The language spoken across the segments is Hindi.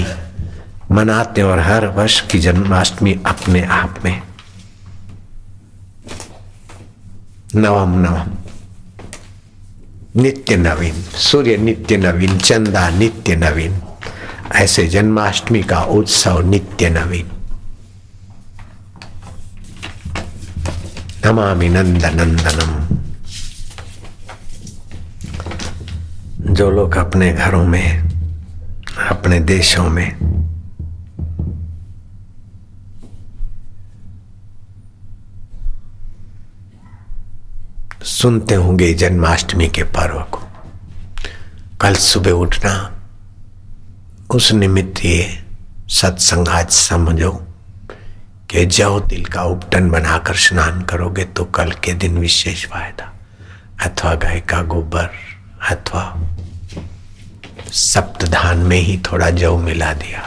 जन्माष्टमी मनाते और हर वर्ष की जन्माष्टमी अपने आप में। नवम नवम। नित्य नवीन, सूर्य नित्य नवीन, चंदा नित्य नवीन। ऐसे जन्माष्टमी का उत्सव नित्य नवीन। नमामि नंद नंदनम जो लोग अपने घरों में अपने देशों में। सुनते होंगे जन्माष्टमी के पर्व को। कल सुबह उठना, उस निमित्त ये सत्संग आज समझो कि जव तिल का उपटन बनाकर स्नान करोगे तो कल के दिन विशेष फ़ायदा। अथवा गाय का गोबर, अथवा सप्तधान में ही थोड़ा जव मिला दिया।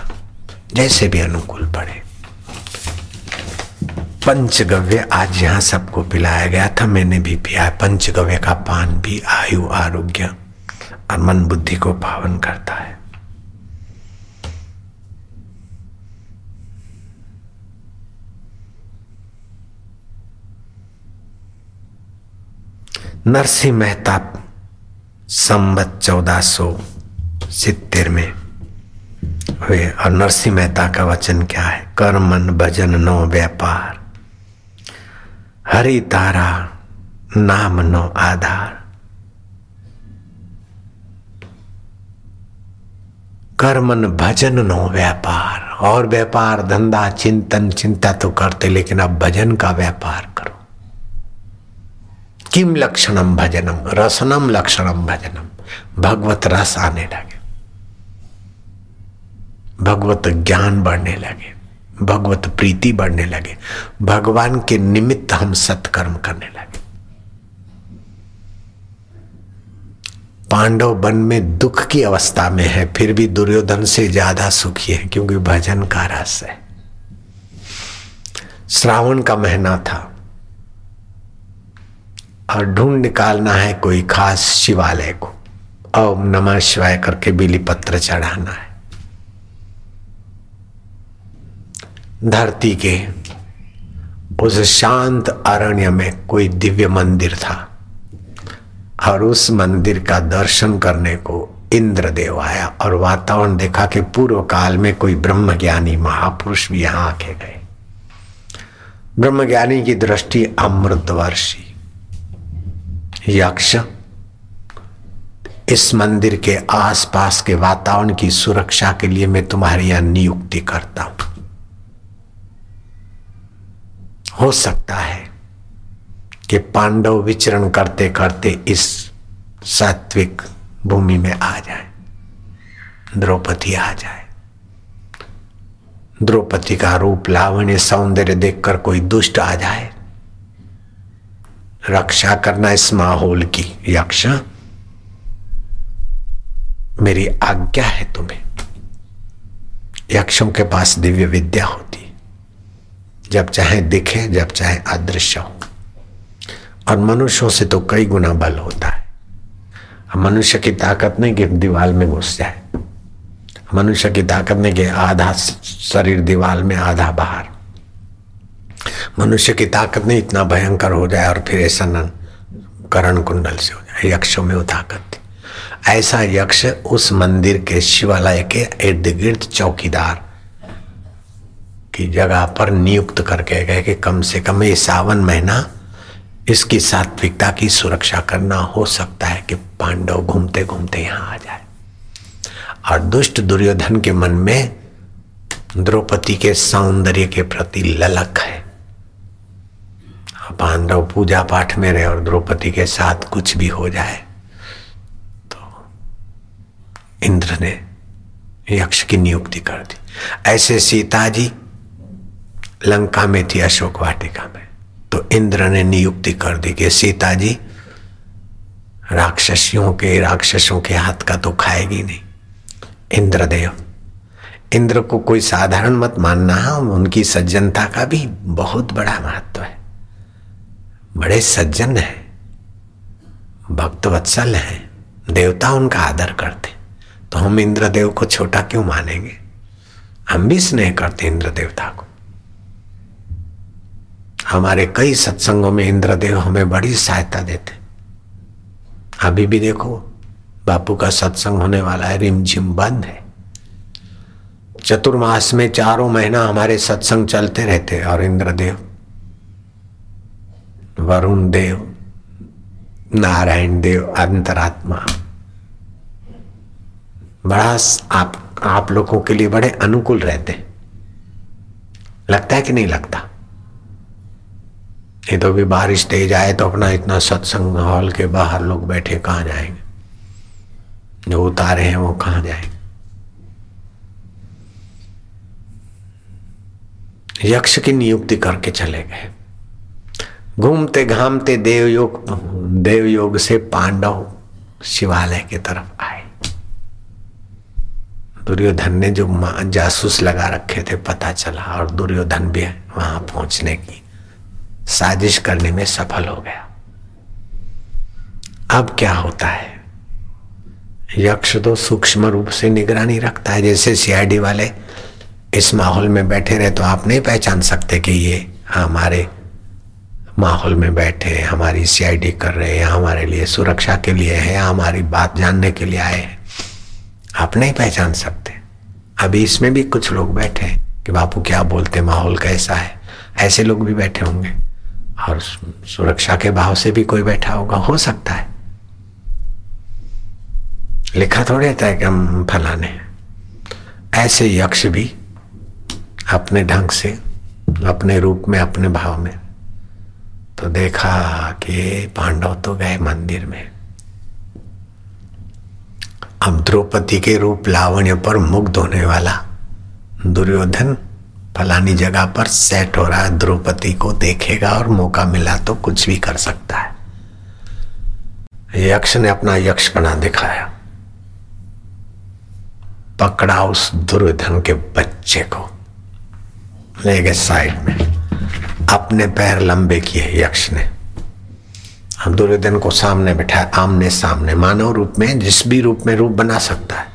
जैसे भी अनुकूल पड़े। पंचगव्य आज यहाँ सबको पिलाया गया था, मैंने भी पिया पंचगव्य का पान भी आयु, आरोग्य और मन बुद्धि को पावन करता है। नरसिंह मेहता संबत चौदह सौ सितर में। हुए और नरसिंह मेहता का वचन क्या है? कर मन, भजन, नो, व्यापार। हरि तारा, नाम, नो, आधार। कर्मन भजन, नो, व्यापार। और व्यापार, धंधा, चिंतन, चिंता तो करते, लेकिन अब भजन का व्यापार करो। किम लक्षणम भजनम? रसनम लक्षणम भजनम? भगवत रस आने लगे। भगवत ज्ञान बढ़ने लगे, भगवत प्रीति बढ़ने लगे, भगवान के निमित्त हम सत्कर्म करने लगे। पांडव वन में दुख की अवस्था में है, फिर भी दुर्योधन से ज़्यादा सुखी है, क्योंकि भजन का रस है। श्रावण का महीना था, और ढूंढ निकालना है कोई खास शिवालय को। ओम नमः शिवाय करके बिली पत्र चढ़ाना है। धरती के उस शांत अरण्य में कोई दिव्य मंदिर था और उस मंदिर का दर्शन करने को इंद्रदेव आया और वातावरण देखा कि पूर्व काल में कोई ब्रह्मज्ञानी महापुरुष भी यहाँ आके गए। ब्रह्मज्ञानी की दृष्टि अमृतवर्षी। यक्ष, इस मंदिर के आसपास के वातावरण की सुरक्षा के लिए मैं तुम्हारी यहाँ नियुक्ति करता हूँ। हो सकता है कि पांडव विचरण करते करते इस सात्विक भूमि में आ जाए, द्रौपदी आ जाए। द्रौपदी का रूप, लावण्य सौंदर्य देखकर कोई दुष्ट आ जाए। रक्षा करना इस माहौल की यक्ष। मेरी आज्ञा है तुम्हें। यक्षों के पास दिव्य विद्या होती जब चाहे दिखे, जब चाहे अदृश्य हो। और मनुष्यों से तो कई गुना बल होता है। मनुष्य की ताकत नहीं कि दीवार में घुस जाए। मनुष्य की ताकत नहीं कि आधा शरीर दीवार में, आधा बाहर। मनुष्य की ताकत नहीं इतना भयंकर हो जाए और फिर ऐसा न करण कुंडल से हो जाए, यक्षों में वो ताकत थी। ऐसा यक्ष उस मंदिर के शिवालय के इर्द गिर्द चौकीदार की जगह पर नियुक्त करके गए कि कम से कम ये सावन महीना इसकी सात्विकता की सुरक्षा करना हो सकता है कि पांडव घूमते घूमते यहाँ आ जाए। और दुष्ट दुर्योधन के मन में द्रौपदी के सौंदर्य के प्रति ललक है। पांडव पूजा पाठ में रहे और द्रौपदी के साथ कुछ भी हो जाए तो इंद्र ने यक्ष की नियुक्ति कर दी। ऐसे सीता जी लंका में थी अशोक वाटिका में। तो इंद्र ने नियुक्ति कर दी कि सीता जी राक्षसियों के, राक्षसों के हाथ का तो खाएगी नहीं। इंद्रदेव, इंद्र को कोई साधारण मत मानना है उनकी सज्जनता का भी बहुत बड़ा महत्व है। बड़े सज्जन हैं भक्त वत्सल हैं, देवता उनका आदर करते। तो हम इंद्रदेव को छोटा क्यों मानेंगे? हम भी स्नेह करते इंद्र देवता को। हमारे कई सत्संगों में इंद्रदेव हमें बड़ी सहायता देते। अभी भी देखो, बापू का सत्संग होने वाला है, रिमझिम बंद है। चतुर्मास में चारों महीना हमारे सत्संग चलते रहते और इंद्रदेव, वरुण देव, नारायण देव, अंतरात्मा। बड़ा आप आप लोगों के लिए बड़े अनुकूल रहते लगता है कि नहीं लगता? ये तो भी बारिश तेज आए तो अपना इतना सत्संग हॉल के बाहर लोग बैठे, कहाँ जाएँगे? जो उतारे हैं वो कहाँ जाएँगे? यक्ष की नियुक्ति करके चले गए। घूमते घामते देवयोग देवयोग से पांडव शिवालय की तरफ़ आए। दुर्योधन ने जो जासूस लगा रखे थे, पता चला और दुर्योधन भी वहाँ पहुँचने की साजिश करने में सफल हो गया। अब क्या होता है? यक्ष तो सूक्ष्म रूप से निगरानी रखता है। जैसे सीआईडी वाले इस माहौल में बैठे रहे तो आप नहीं पहचान सकते कि ये हमारे माहौल में बैठे हमारी सीआईडी कर रहे हैं, हमारे लिए सुरक्षा के लिए है, हमारी बात जानने के लिए आए हैं। आप नहीं पहचान सकते। अभी इसमें भी कुछ लोग बैठे हैं कि बापू क्या बोलते माहौल कैसा है? ऐसे लोग भी बैठे होंगे। और सुरक्षा के भाव से भी कोई बैठा होगा, हो सकता है। लिखा थोड़े था कि हम फलाने ऐसे यक्ष भी अपने ढंग से, अपने रूप में, अपने भाव में तो देखा कि पांडव तो गए मंदिर में। अब द्रौपदी के रूप लावण्य पर मुग्ध होने वाला दुर्योधन फलानी जगह पर सेट हो रहा है, द्रौपदी को देखेगा और मौका मिला तो कुछ भी कर सकता है। यक्ष ने अपना यक्षपना दिखाया। पकड़ा उस दुर्योधन के बच्चे को। ले गए साइड में। अपने पैर लंबे किए यक्ष ने। दुर्योधन को सामने बैठाया आमने सामने मानव रूप में, जिस भी रूप में रूप बना सकता है।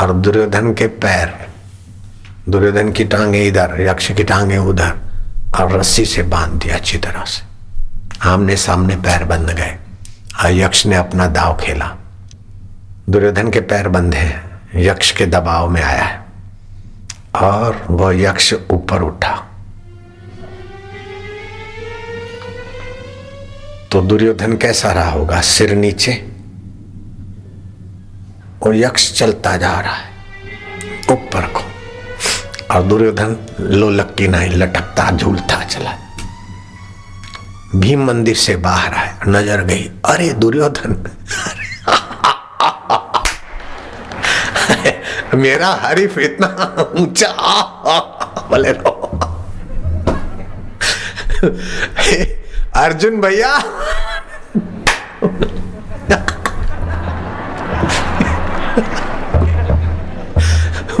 और दुर्योधन के पैर दुर्योधन की टांगे इधर, यक्ष की टांगे उधर, और रस्सी से बाँध दिया अच्छी तरह से। आमने सामने पैर बंध गए, और यक्ष ने अपना दाव खेला। दुर्योधन के पैर बंधे यक्ष के दबाव में आया है, और वह यक्ष ऊपर उठा। तो दुर्योधन कैसा रहा होगा? सिर नीचे, और यक्ष चलता जा रहा है, ऊपर को। और दुर्योधन लोलक की नहीं, लटकता, झूलता चला। भीम मंदिर से बाहर आए, नज़र गई। अरे दुर्योधन! मेरा हरीफ इतना ऊँचा बोले रो। अर्जुन भैया!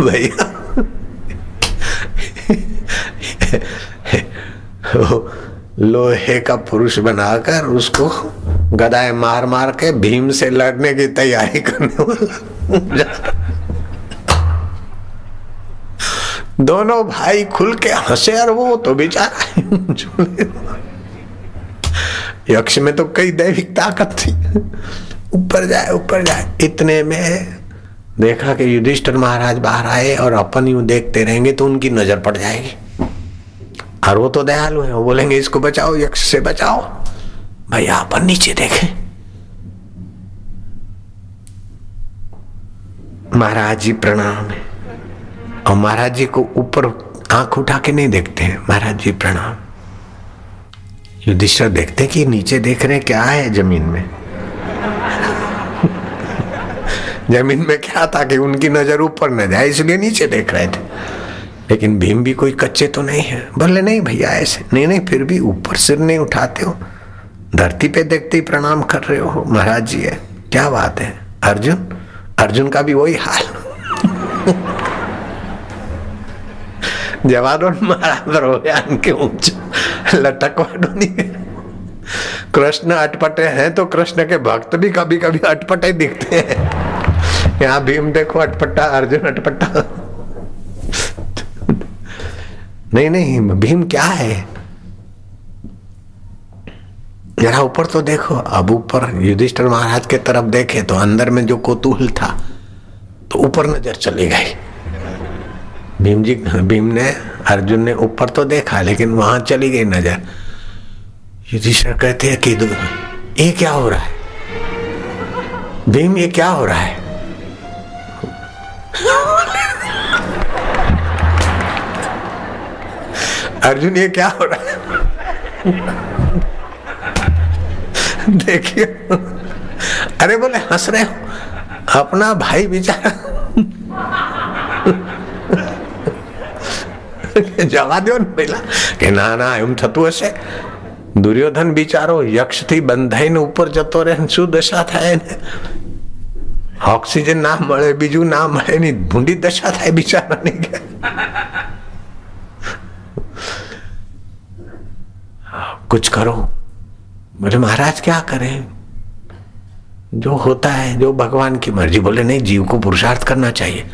भैया! लोहे का पुरुष बनाकर उसको गदाए मार मार के भीम से लड़ने की तैयारी करने वाला। दोनों भाई खुल के हंसे और वो तो बेचारा यक्ष में तो कई दैविक ताकत थी। ऊपर जाए ऊपर जाए। इतने में देखा कि युधिष्ठिर महाराज बाहर आए और अपन यूँ देखते रहेंगे तो उनकी नज़र पड़ जाएगी। और वो तो दयालु है। वो बोलेंगे, इसको बचाओ, यक्ष से बचाओ। भाई अपन नीचे देखे। महाराज जी प्रणाम है। और महाराज जी को ऊपर आँख उठा के नहीं देखते हैं। महाराज जी प्रणाम। युधिष्ठर देखते कि नीचे देख रहे क्या है ज़मीन में? ज़मीन में क्या था कि उनकी नज़र ऊपर न जाए, इसलिए नीचे देख रहे थे। लेकिन भीम भी कोई कच्चे तो नहीं है। बोले, नहीं भैया, ऐसे नहीं नहीं, फिर भी ऊपर सिर नहीं उठाते हो। धरती पे देखते ही प्रणाम कर रहे हो, महाराज जी है। क्या बात है? अर्जुन? अर्जुन का भी वही हाल। हो गया उनके लटकवाडो नहीं कृष्ण अटपटे हैं तो कृष्ण के भक्त भी कभी कभी अटपटे दिखते हैं। यहाँ भीम देखो, अटपटा, अर्जुन अटपटा। नहीं नहीं, भीम क्या है? जरा ऊपर तो देखो। अब ऊपर युधिष्ठर महाराज के तरफ़ देखे तो अंदर में जो कोतूहल था तो ऊपर नज़र चली गई। भीम जी, भीम ने, अर्जुन ने ऊपर तो देखा, लेकिन वहाँ चली गई नज़र। युधिष्ठर कहते हैं कि, ये क्या हो रहा है? भीम, ये क्या हो रहा है? अर्जुन ये क्या हो रहा है देखिए अरे बोले हंस रहे हो अपना भाई बेचारा જવા દો ને પેલા કે ના ના એમ થતું હશે દુર્યોધન બિચારો યક્ષ થી બંધાઈને ઉપર જતો રહે શું દશા થાય ને ઓક્સિજન ના મળે બીજું ના મળે ની ભૂંડી દશા થાય બિચારાની कुछ करो। बोले, महाराज, क्या करें? जो होता है, जो भगवान की मर्ज़ी। बोले, नहीं, जीव को पुरुषार्थ करना चाहिए।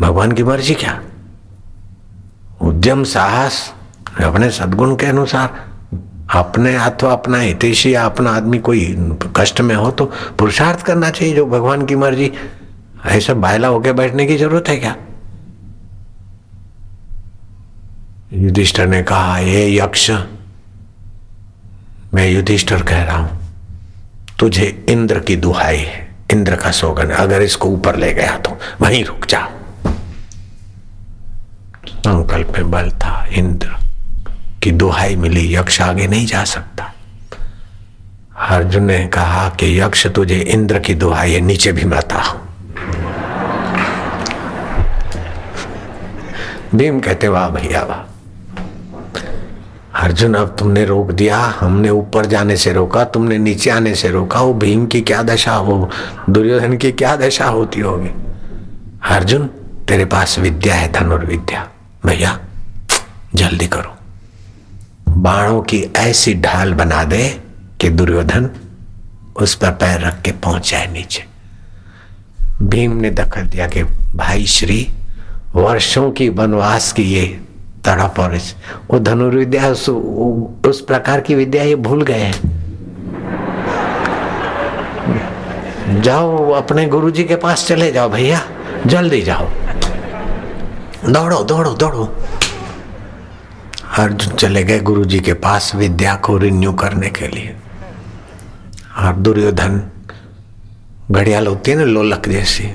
भगवान की मर्ज़ी क्या? उद्यम, साहस, अपने सदगुण के अनुसार। अपने अथवा अपना हितेशी या अपना आदमी कोई कष्ट में हो तो पुरुषार्थ करना चाहिए, जो भगवान की मर्ज़ी। ऐसा बायला होके बैठने की ज़रूरत है क्या? युधिष्ठर ने कहा, ये यक्ष मैं युधिष्ठर कह रहा हूँ, तुझे इंद्र की दुहाई है, इंद्र का सोगन अगर इसको ऊपर ले गया तो वहीं रुक जा। संकल्प में बल था, इंद्र की दुहाई मिली, यक्ष आगे नहीं जा सकता। अर्जुन ने कहा कि यक्ष तुझे इंद्र की दुहाई है, नीचे भी मत आ। भीम कहते, वाह भैया, वाह। अर्जुन, अब तुमने रोक दिया। हमने ऊपर जाने से रोका, तुमने नीचे आने से रोका। वो भीम की क्या दशा हो दुर्योधन की क्या दशा होती होगी? अर्जुन, तेरे पास विद्या है, धनुर्विद्या। भैया, जल्दी करो। बाणों की ऐसी ढाल बना दे कि दुर्योधन उस पर पैर रख के पहुँच जाए नीचे। भीम ने दखल दिया कि, भाई श्री, वर्षों की वनवास की ये तड़प और वो धनुर्विद्या उस, उस प्रकार की विद्या ये भूल गए हैं। जाओ अपने गुरुजी के पास चले जाओ भैया। जल्दी जाओ। दौड़ो दौड़ो दौड़ो। अर्जुन चले गए गुरुजी के पास विद्या को रिन्यू करने के लिए। और दुर्योधन घड़ियाल होती है ना लोलक जैसी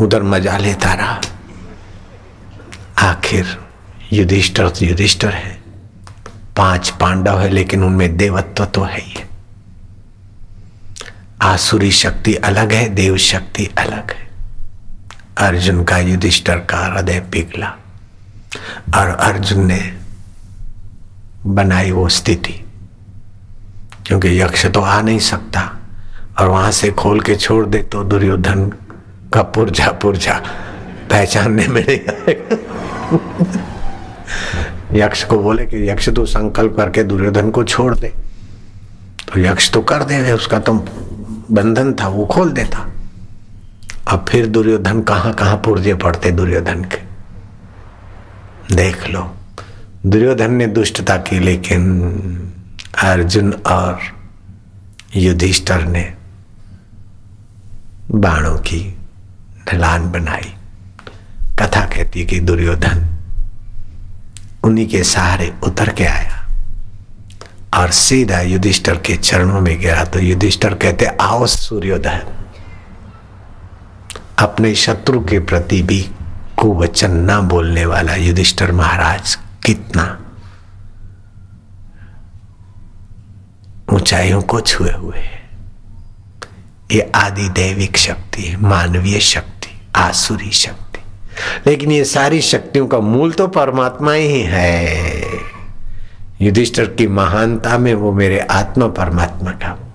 उधर मज़ा लेता रहा। आखिर युधिष्ठर तो युधिष्ठर है। पाँच पांडव है, लेकिन उनमें देवत्व तो है ही आसुरी शक्ति अलग है, देव शक्ति अलग है। अर्जुन का युधिष्ठर का हृदय पिघला, और अर्जुन ने बनाई वो स्थिति, क्योंकि यक्ष तो आ नहीं सकता, और वहाँ से खोल के छोड़ दे तो दुर्योधन का पुरजा पुरजा, पहचानने में नहीं आएगा। यक्ष को बोले कि यक्ष तो संकल्प करके दुर्योधन को छोड़ दे। तो यक्ष तो कर दे, उसका तो बंधन था, वो खोल देता। अब फिर दुर्योधन कहाँ कहाँ पुर्जे पड़ते दुर्योधन के? देख लो, दुर्योधन ने दुष्टता की, लेकिन अर्जुन और युधिष्ठर ने बाणों की ढलान बनाई। कथा कहती कि दुर्योधन उन्हीं के सहारे उतर के आया। और सीधा युधिष्ठर के चरणों में गिरा तो युधिष्ठर कहते, आओ सूर्योदय। अपने शत्रु के प्रति भी कुवचन न बोलने वाला युधिष्ठर महाराज कितना ऊंचाइयों को छुए हुए है। ये आदि दैविक शक्ति, मानवीय शक्ति, आसुरी शक्ति लेकिन ये सारी शक्तियों का मूल तो परमात्मा ही है। युधिष्ठर की महानता में वो मेरे आत्मा परमात्मा का